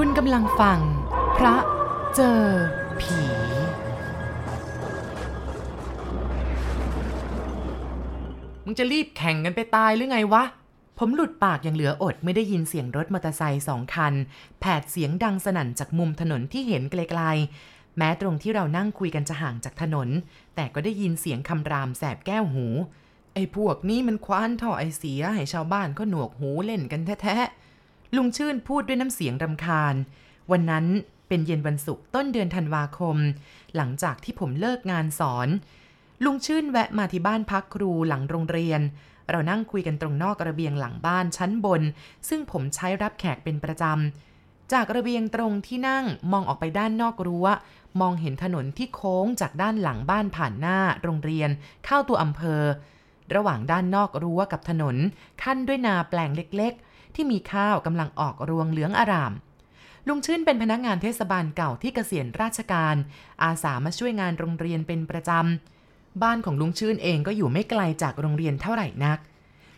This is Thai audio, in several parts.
คุณกำลังฟัง พระเจอผี มึงจะรีบแข่งกันไปตายหรือไงวะ ผมหลุดปากอย่างเหลืออดไม่ได้ยินเสียงรถมอเตอร์ไซค์สองคัน แผดเสียงดังสนั่นจากมุมถนนที่เห็นไกลๆ แม้ตรงที่เรานั่งคุยกันจะห่างจากถนน แต่ก็ได้ยินเสียงคำรามแสบแก้วหู ไอ้พวกนี้มันคว้านท่อไอเสียให้ชาวบ้านก็หนวกหูเล่นกันแท้ๆ ลุงชื่นพูดด้วยน้ำเสียงรำคาญ วันนั้นเป็นเย็นวันศุกร์ต้นเดือนธันวาคม หลังจากที่ผมเลิกงานสอน ลุงชื่นแวะมาที่บ้านพักครูหลังโรงเรียน เรานั่งคุยกันตรงนอกระเบียงหลังบ้านชั้นบน ซึ่งผมใช้รับแขกเป็นประจำ จากระเบียงตรงที่นั่งมองออกไปด้านนอกรั้ว มองเห็นถนนที่โค้งจากด้านหลังบ้านผ่านหน้าโรงเรียน เข้าตัวอำเภอ ระหว่างด้านนอกรั้วกับถนน ขั้นด้วยนาแปลงเล็กๆ ที่มีข้าวกำลังออกรวงเหลืองอาราม ลุงชื่นเป็นพนักงานเทศบาลเก่าที่เกษียณราชการ อาสามาช่วยงานโรงเรียนเป็นประจำ บ้านของลุงชื่นเองก็อยู่ไม่ไกลจากโรงเรียนเท่าไหร่นัก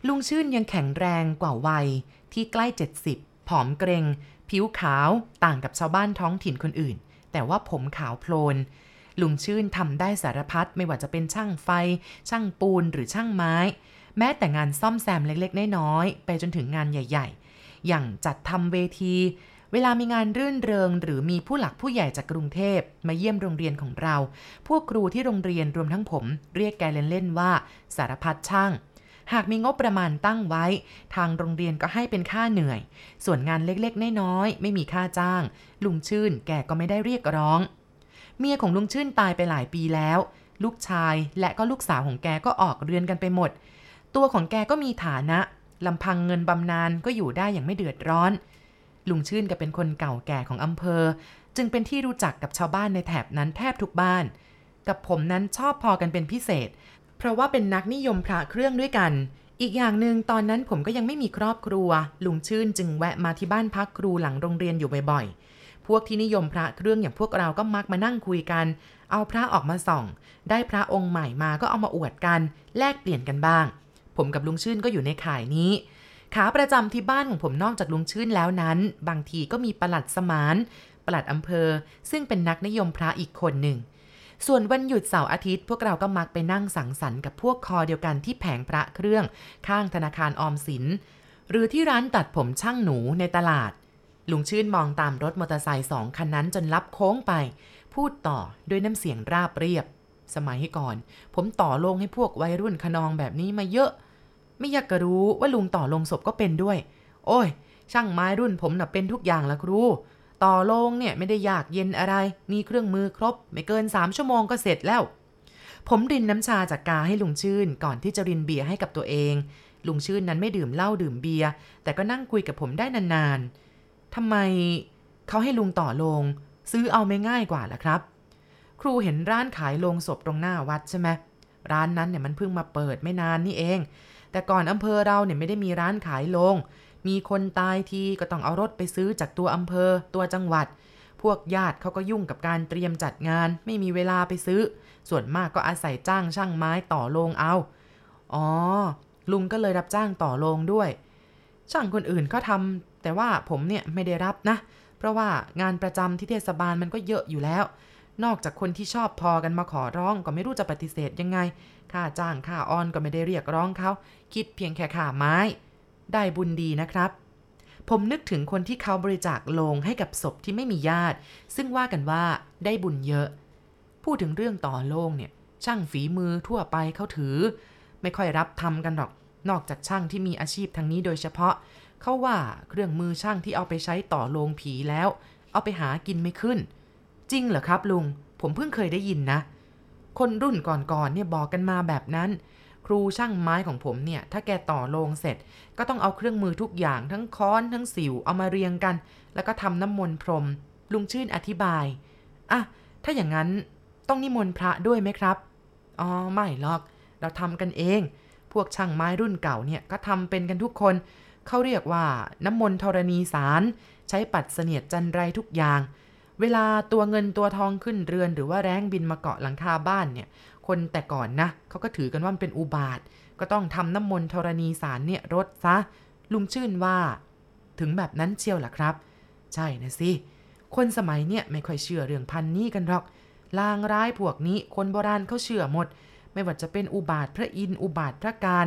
ลุงชื่นยังแข็งแรงกว่าวัย ที่ใกล้ 70 ผอมเกรง ผิวขาวต่างกับชาวบ้านท้องถิ่นคนอื่น แต่ว่าผมขาวโพลนลุงชื่นทำได้สารพัดไม่ว่าจะเป็นช่างไฟ ช่างปูนหรือช่างไม้ แม้แต่งานซ่อมแซมเล็กๆ น้อยๆ ไปจนถึงงานใหญ่ ๆ อย่างจัดทำเวที เวลามีงานรื่นเริง หรือมีผู้หลักผู้ใหญ่จากกรุงเทพมาเยี่ยมโรงเรียนของเรา พวกครูที่โรงเรียนรวมทั้งผม เรียกแกเล่นๆว่า สารพัดช่างหากมีงบประมาณตั้งไว้ ทางโรงเรียนก็ให้เป็นค่าเหนื่อย ส่วนงานเล็กๆ น้อยๆ ไม่มีค่าจ้าง ลุงชื่นแกก็ไม่ได้เรียกร้อง เมียของลุงชื่นตายไปหลายปีแล้ว ลูกชายและก็ลูกสาวของแกก็ออกเรือนกันไปหมด ตัวของแกก็มีฐานะลำพังเงินบำนาญก็อยู่ได้อย่างไม่เดือดร้อน ลุงชื่นแกเป็นคนเก่าแก่ของอำเภอ จึงเป็นที่รู้จักกับชาวบ้านในแถบนั้นแทบทุกบ้าน กับผมนั้นชอบพอกันเป็นพิเศษ เพราะว่าเป็นนักนิยมพระเครื่องด้วยกัน อีกอย่างหนึ่งตอนนั้นผมก็ยังไม่มีครอบครัว ลุงชื่นจึงแวะมาที่บ้านพักครูหลังโรงเรียนอยู่บ่อยๆ พวกที่นิยมพระเครื่องอย่างพวกเราก็มักมานั่งคุยกัน เอาพระออกมาส่อง ได้พระองค์ใหม่มาก็เอามาอวดกัน แลกเปลี่ยนกันบ้าง ผมกับลุงชื่นก็อยู่ในข่ายนี้ ขาประจำที่บ้านของผมนอกจากลุงชื่นแล้วนั้น บางทีก็มีประหลัดสมานประหลัดอำเภอ ซึ่งเป็นนักนิยมพระอีกคนหนึ่ง ส่วนวันหยุดเสาร์อาทิตย์ พวกเราก็มักไปนั่งสังสรรค์กับพวกคอเดียวกันที่แผงพระเครื่อง ข้างธนาคารออมสิน หรือที่ร้านตัดผมช่างหนูในตลาด ลุงชื่นมองตามรถมอเตอร์ไซค์สองคันนั้นจนลับโค้งไป พูดต่อด้วยน้ำเสียงราบเรียบ สมัยก่อน ผมต่อลงให้พวกวัยรุ่นขนองแบบนี้มาเยอะ ไม่อยากจะรู้ว่าลุงต่อลงศพก็เป็นด้วย โอ้ย ช่างไม้รุ่นผมน่ะเป็นทุกอย่างละครู ต่อลงเนี่ยไม่ได้ยากเย็นอะไร มีเครื่องมือครบ ไม่เกิน3ชั่วโมงก็เสร็จแล้ว ผมรินน้ำชาจากกาให้ลุงชื่น ก่อนที่จะรินเบียร์ให้กับตัวเอง ลุงชื่นนั้นไม่ดื่มเหล้าดื่มเบียร์แต่ก็นั่งคุยกับผมได้นานๆทำไมเขาให้ลุงต่อลง ซื้อเอาไม่ง่ายกว่าล่ะครับ ครูเห็นร้านขายโลงศพตรงหน้าวัดใช่ไหมร้านนั้นเนี่ยมันเพิ่งมาเปิดไม่นานนี่เอง แต่ก่อนอำเภอเราเนี่ยไม่ได้มีร้านขายโลง มีคนตายทีก็ต้องเอารถไปซื้อจากตัวอำเภอ ตัวจังหวัด พวกญาติเขาก็ยุ่งกับการเตรียมจัดงาน ไม่มีเวลาไปซื้อ ส่วนมากก็อาศัยจ้างช่างไม้ต่อโลงเอา อ๋อ ลุงก็เลยรับจ้างต่อโลงด้วย ช่างคนอื่นเขาทำแต่ว่าผมเนี่ยไม่ได้รับนะ เพราะว่างานประจำที่เทศบาลมันก็เยอะอยู่แล้วนอกจากคนที่ชอบพอกันมาขอร้องก็ไม่รู้จะปฏิเสธยังไง ค่าจ้างค่าอ้อนก็ไม่ได้เรียกร้องเขาคิดเพียงแค่ค่าไม้ ได้บุญดีนะครับ ผมนึกถึงคนที่เขาบริจาคโลงให้กับศพที่ไม่มีญาติ ซึ่งว่ากันว่าได้บุญเยอะ พูดถึงเรื่องต่อโลงเนี่ย ช่างฝีมือทั่วไปเขาถือ ไม่ค่อยรับทำกันหรอก นอกจากช่างที่มีอาชีพทางนี้โดยเฉพาะเขาว่าเครื่องมือช่างที่เอาไปใช้ต่อโลงผีแล้ว เอาไปหากินไม่ขึ้น จริงเหรอครับลุง ผมเพิ่งเคยได้ยินนะ คนรุ่นก่อนๆเนี่ยบอกกันมาแบบนั้น ครูช่างไม้ของผมเนี่ย ถ้าแกต่อโลงเสร็จ ก็ต้องเอาเครื่องมือทุกอย่างทั้งค้อนทั้งสิวเอามาเรียงกัน แล้วก็ทำน้ำมนต์พรม ลุงชื่นอธิบายอะถ้าอย่างนั้นต้องนิมนต์พระด้วยไหมครับอ๋อไม่หรอก เราทำกันเอง พวกช่างไม้รุ่นเก่าเนี่ยก็ทำเป็นกันทุกคนเขาเรียกว่าน้ำมนต์ธรณีสาร ใช้ปัดเสนียดจันไรทุกอย่าง เวลาตัวเงินตัวทองขึ้นเรือนหรือว่าแรงบินมาเกาะหลังคาบ้านเนี่ย คนแต่ก่อนนะเขาก็ถือกันว่ามันเป็นอุบาท ก็ต้องทำน้ำมนต์ธรณีสารเนี่ยรดซะ ลุงชื่นว่า ถึงแบบนั้นเชียวล่ะครับ ใช่นะสิ คนสมัยเนี่ยไม่ค่อยเชื่อเรื่องพันนี้กันหรอก ลางร้ายพวกนี้คนโบราณเขาเชื่อหมด ไม่ว่าจะเป็นอุบาทพระอินทร์อุบาทพระการ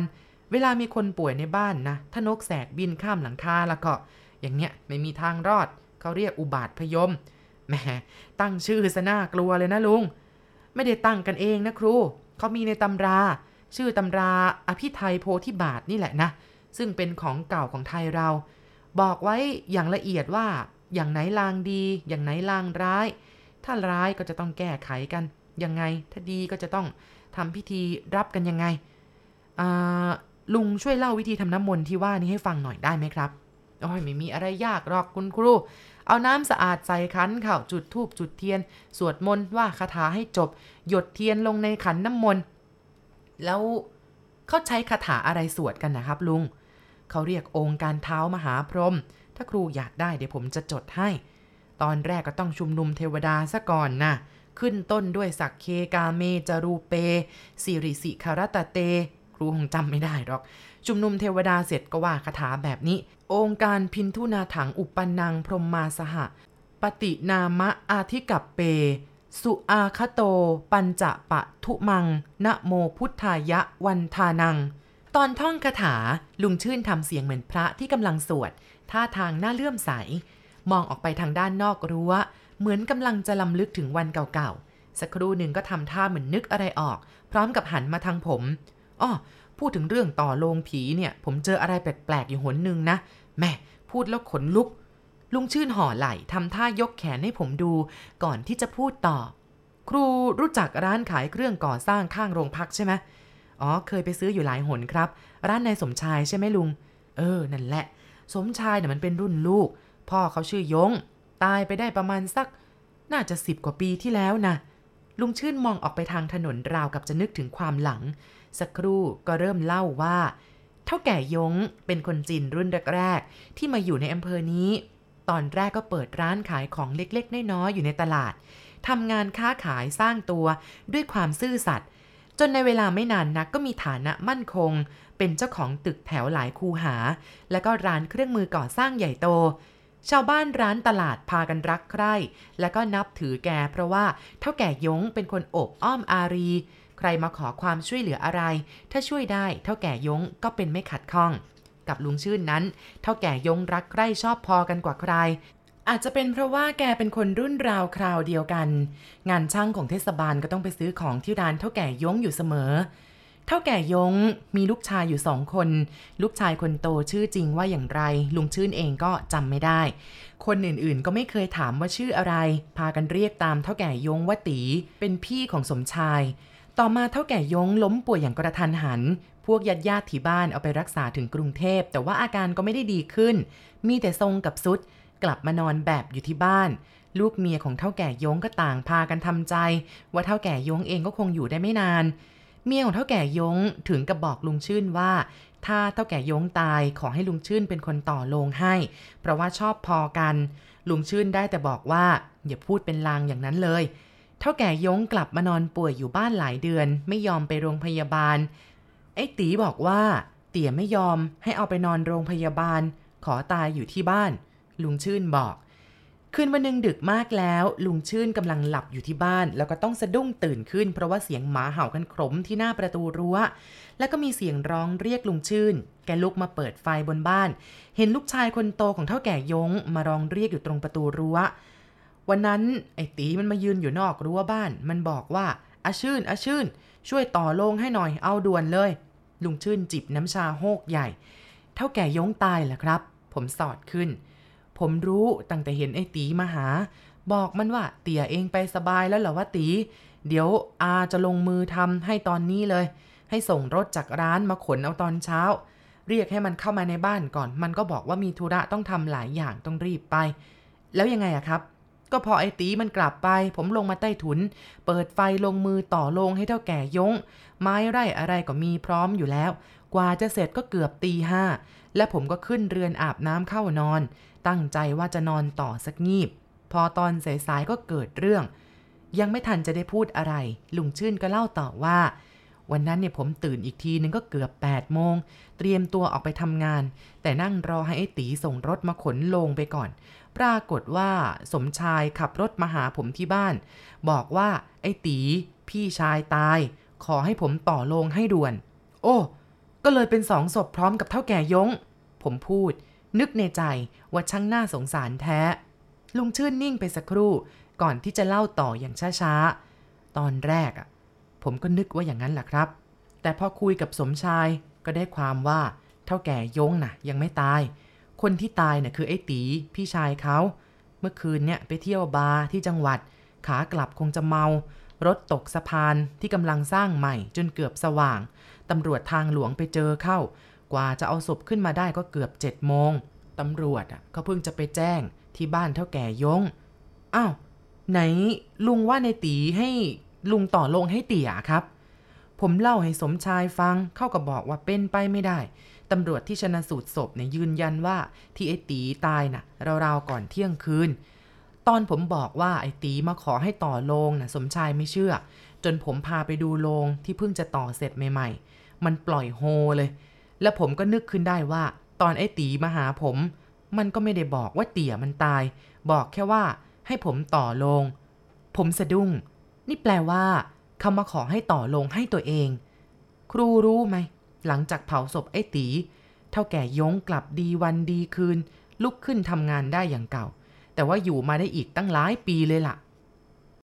เวลามีคนป่วยในบ้านนะถ้านกแสกบินข้ามหลังคาแล้วก็อย่างเงี้ยไม่มีทางรอดเขาเรียกอุบาทพยม แหมตั้งชื่อซะน่ากลัวเลยนะลุง ไม่ได้ตั้งกันเองนะครู เขามีในตำรา ชื่อตำราอภิไทยโพธิบาทนี่แหละนะ ซึ่งเป็นของเก่าของไทยเรา บอกไว้อย่างละเอียดว่า อย่างไหนลางดี อย่างไหนลางร้าย ถ้าร้ายก็จะต้องแก้ไขกัน ยังไง ถ้าดีก็จะต้องทำพิธีรับกันยังไงลุงช่วยเล่าวิธีทำน้ำมนต์ที่ว่านี้ให้ฟังหน่อยได้ไหมครับโอ้ยไม่มีอะไรยากหรอกคุณครูเอาน้ำสะอาดใส่ขันเข้าจุดธูปจุดเทียน สวดมนต์ว่าคาถาให้จบ หยดเทียนลงในขันน้ำมนต์แล้วเขาใช้คาถาอะไรสวดกันนะครับลุงเขาเรียกโองการท้าวมหาพรหมถ้าครูอยากได้เดี๋ยวผมจะจดให้ ตอนแรกก็ต้องชุมนุมเทวดาซะก่อนนะขึ้นต้นด้วยสัคเคกาเมจะ รูเป คิริสิขะระตะเฏ ครูคงจำไม่ได้หรอก ชุมนุมเทวดาเสร็จก็ว่าคาถาแบบนี้ องค์การพินทุนาถังอุปนังพรหมมาสหะ ปฏินามะอาทิกับเป สุอาคโต ปัญจะปะทุมัง นะโมพุทธายะวันทานัง ตอนท่องคาถาลุงชื่นทำเสียงเหมือนพระที่กำลังสวด ท่าทางน่าเลื่อมใส มองออกไปทางด้านนอกรั้ว เหมือนกำลังจะลำลึกถึงวันเก่าๆสักครู่หนึ่งก็ทำท่าเหมือนนึกอะไรออก พร้อมกับหันมาทางผม อ้อพูดถึงเรื่องต่อโลงผีเนี่ย ผมเจออะไรแปลกๆอยู่หนหนึ่งนะแม่พูดแล้วขนลุก ลุงชื่นห่อไหล่ทำท่ายกแขนให้ผมดู ก่อนที่จะพูดต่อ ครูรู้จักร้านขายเครื่องก่อสร้างข้างโรงพักใช่ไหมอ๋อ เคยไปซื้ออยู่หลายหนครับ ร้านนายสมชายใช่ไหมลุง เออ นั่นแหละ สมชายเนี่ยมันเป็นรุ่นลูก พ่อเขาชื่อยง ตายไปได้ประมาณสัก น่าจะสิบกว่าปีที่แล้วนะลุงชื่นมองออกไปทางถนนราวกับจะนึกถึงความหลัง สักครู่ก็เริ่มเล่าว่า เท่าแก่ยงเป็นคนจีนรุ่นแรกๆที่มาอยู่ในอำเภอนี้ ตอนแรกก็เปิดร้านขายของเล็กๆน้อยๆอยู่ในตลาดทำงานค้าขายสร้างตัวด้วยความซื่อสัตย์จนในเวลาไม่นานนักก็มีฐานะมั่นคง เป็นเจ้าของตึกแถวหลายคูหา และก็ร้านเครื่องมือก่อสร้างใหญ่โต ชาวบ้านร้านตลาดพากันรักใคร่ และก็นับถือแกเพราะว่าเท่าแก่ยงเป็นคนอบอ้อมอารี รมาขอความช่วยเหลืออะไร ถ้าช่วยได้เท่าแก่ยงก็เป็นไม่ขัดข้อง กับลุงชื่นนั้นเท่าแก่ยงรักใคร่ชอบพอกันกว่าใคร อาจจะเป็นเพราะว่าแกเป็นคนรุ่นราวคราวเดียวกัน งานช่างของเทศบาลก็ต้องไปซื้อของที่ร้านเท่าแก่ยงอยู่เสมอเท่าแก่ยงมีลูกชายอยู่สองคน ลูกชายคนโตชื่อจริงว่าอย่างไร ลุงชื่นเองก็จำไม่ได้ คนอื่นๆก็ไม่เคยถามว่าชื่ออะไร พากันเรียกตามเท่าแก่ยงว่าตี เป็นพี่ของสมชาย ต่อมาเท่าแก่ยงล้มป่วยอย่างกระทันหัน พวกญาติญาติที่บ้านเอาไปรักษาถึงกรุงเทพ แต่ว่าอาการก็ไม่ได้ดีขึ้น มีแต่ทรงกับซุด กลับมานอนแบบอยู่ที่บ้าน ลูกเมียของเท่าแก่ยงก็ต่างพากันทำใจ ว่าเท่าแก่ยงเองก็คงอยู่ได้ไม่นาน เมียของเท่าแก่ยงถึงกับบอกลุงชื่นว่า ถ้าเท่าแก่ยงตายขอให้ลุงชื่นเป็นคนต่อโลงให้ เพราะว่าชอบพอกัน ลุงชื่นได้แต่บอกว่าอย่าพูดเป็นลางอย่างนั้นเลย เท่าแก่ยงกลับมานอนป่วยอยู่บ้านหลายเดือน ไม่ยอมไปโรงพยาบาล ไอ้ตีบอกว่า เตี่ยไม่ยอมให้เอาไปนอนโรงพยาบาล ขอตายอยู่ที่บ้าน ลุงชื่นบอกคืนวันหนึ่งดึกมากแล้ว ลุงชื่นกำลังหลับอยู่ที่บ้าน แล้วก็ต้องสะดุ้งตื่นขึ้น เพราะว่าเสียงหมาเห่ากันขมที่หน้าประตูรั้ว แล้วก็มีเสียงร้องเรียกลุงชื่น แกลุกมาเปิดไฟบนบ้าน เห็นลูกชายคนโตของเท่าแก่ยงมาร้องเรียกอยู่ตรงประตูรั้ว วันนั้นไอ้ตีมันมายืนอยู่นอกรั้วบ้าน มันบอกว่าอาชื่นอาชื่น ช่วยต่อโลงให้หน่อยเอาด่วนเลย ลุงชื่นจิบน้ำชาโฮกใหญ่ เท่าแก่ยงตายแหละครับ ผมสอดขึ้น ผมรู้ตั้งแต่เห็นไอ้ตีมาหา บอกมันว่าเตี่ยเองไปสบายแล้วเหรอวะตี เดี๋ยวอาจะลงมือทำให้ตอนนี้เลย ให้ส่งรถจากร้านมาขนเอาตอนเช้า เรียกให้มันเข้ามาในบ้านก่อน มันก็บอกว่ามีธุระต้องทำหลายอย่างต้องรีบไป แล้วยังไงอะครับ ก็พอไอ้ตีมันกลับไป ผมลงมาใต้ถุน เปิดไฟลงมือต่อลงให้เท่าแก่ยง ไม้ไร่อะไรก็มีพร้อมอยู่แล้ว กว่าจะเสร็จก็เกือบตีห้า และผมก็ขึ้นเรือนอาบน้ำเข้านอน ตั้งใจว่าจะนอนต่อสักงีบ พอตอนสายๆก็เกิดเรื่อง ยังไม่ทันจะได้พูดอะไร ลุงชื่นก็เล่าต่อว่า วันนั้นเนี่ยผมตื่นอีกทีนึงก็เกือบ8โมง เตรียมตัวออกไปทำงาน แต่นั่งรอให้ไอ้ตีส่งรถมาขนลงไปก่อน ปรากฏว่าสมชายขับรถมาหาผมที่บ้าน บอกว่าไอ้ตีพี่ชายตาย ขอให้ผมต่อโลงให้ด่วน โอ้ ก็เลยเป็นสองศพพร้อมกับเท่าแก่ยง ผมพูด นึกในใจว่าช่างน่าสงสารแท้ ลุงชื่นนิ่งไปสักครู่ ก่อนที่จะเล่าต่ออย่างช้าๆ ตอนแรกอะผมก็นึกว่าอย่างนั้นแหละครับ แต่พอคุยกับสมชายก็ได้ความว่าเท่าแก่ยงน่ะยังไม่ตาย คนที่ตายน่ะคือไอ้ตีพี่ชายเขาเมื่อคืนเนี่ยไปเที่ยวบาร์ที่จังหวัด ขากลับคงจะเมา รถตกสะพานที่กำลังสร้างใหม่จนเกือบสว่างตำรวจทางหลวงไปเจอเข้า กว่าจะเอาศพขึ้นมาได้ก็เกือบเจ็ดโมงตำรวจอะเขาเพิ่งจะไปแจ้งที่บ้านเท่าแก่ยงอ้าวไหนลุงว่าในตีให้ลุงต่อลงให้เตี่ยครับ ผมเล่าให้สมชายฟังเข้ากับบอกว่าเป็นไปไม่ได้ ตำรวจที่ชนะสูตรศพเนี่ยยืนยันว่าที่ไอ้ตีตายน่ะราวๆก่อนเที่ยงคืน ตอนผมบอกว่าไอ้ตีมาขอให้ต่อโลงน่ะสมชายไม่เชื่อ จนผมพาไปดูโลงที่เพิ่งจะต่อเสร็จใหม่ ๆ มันปล่อยโฮเลย แล้วผมก็นึกขึ้นได้ว่า ตอนไอ้ตีมาหาผม มันก็ไม่ได้บอกว่าเตี่ยมันตาย บอกแค่ว่าให้ผมต่อโลง ผมสะดุ้ง นี่แปลว่าเขามาขอให้ต่อลงให้ตัวเอง ครูรู้ไหม หลังจากเผาศพไอ้ตี เท่าแก่ยงกลับดีวันดีคืน ลุกขึ้นทำงานได้อย่างเก่า แต่ว่าอยู่มาได้อีกตั้งหลายปีเลยล่ะ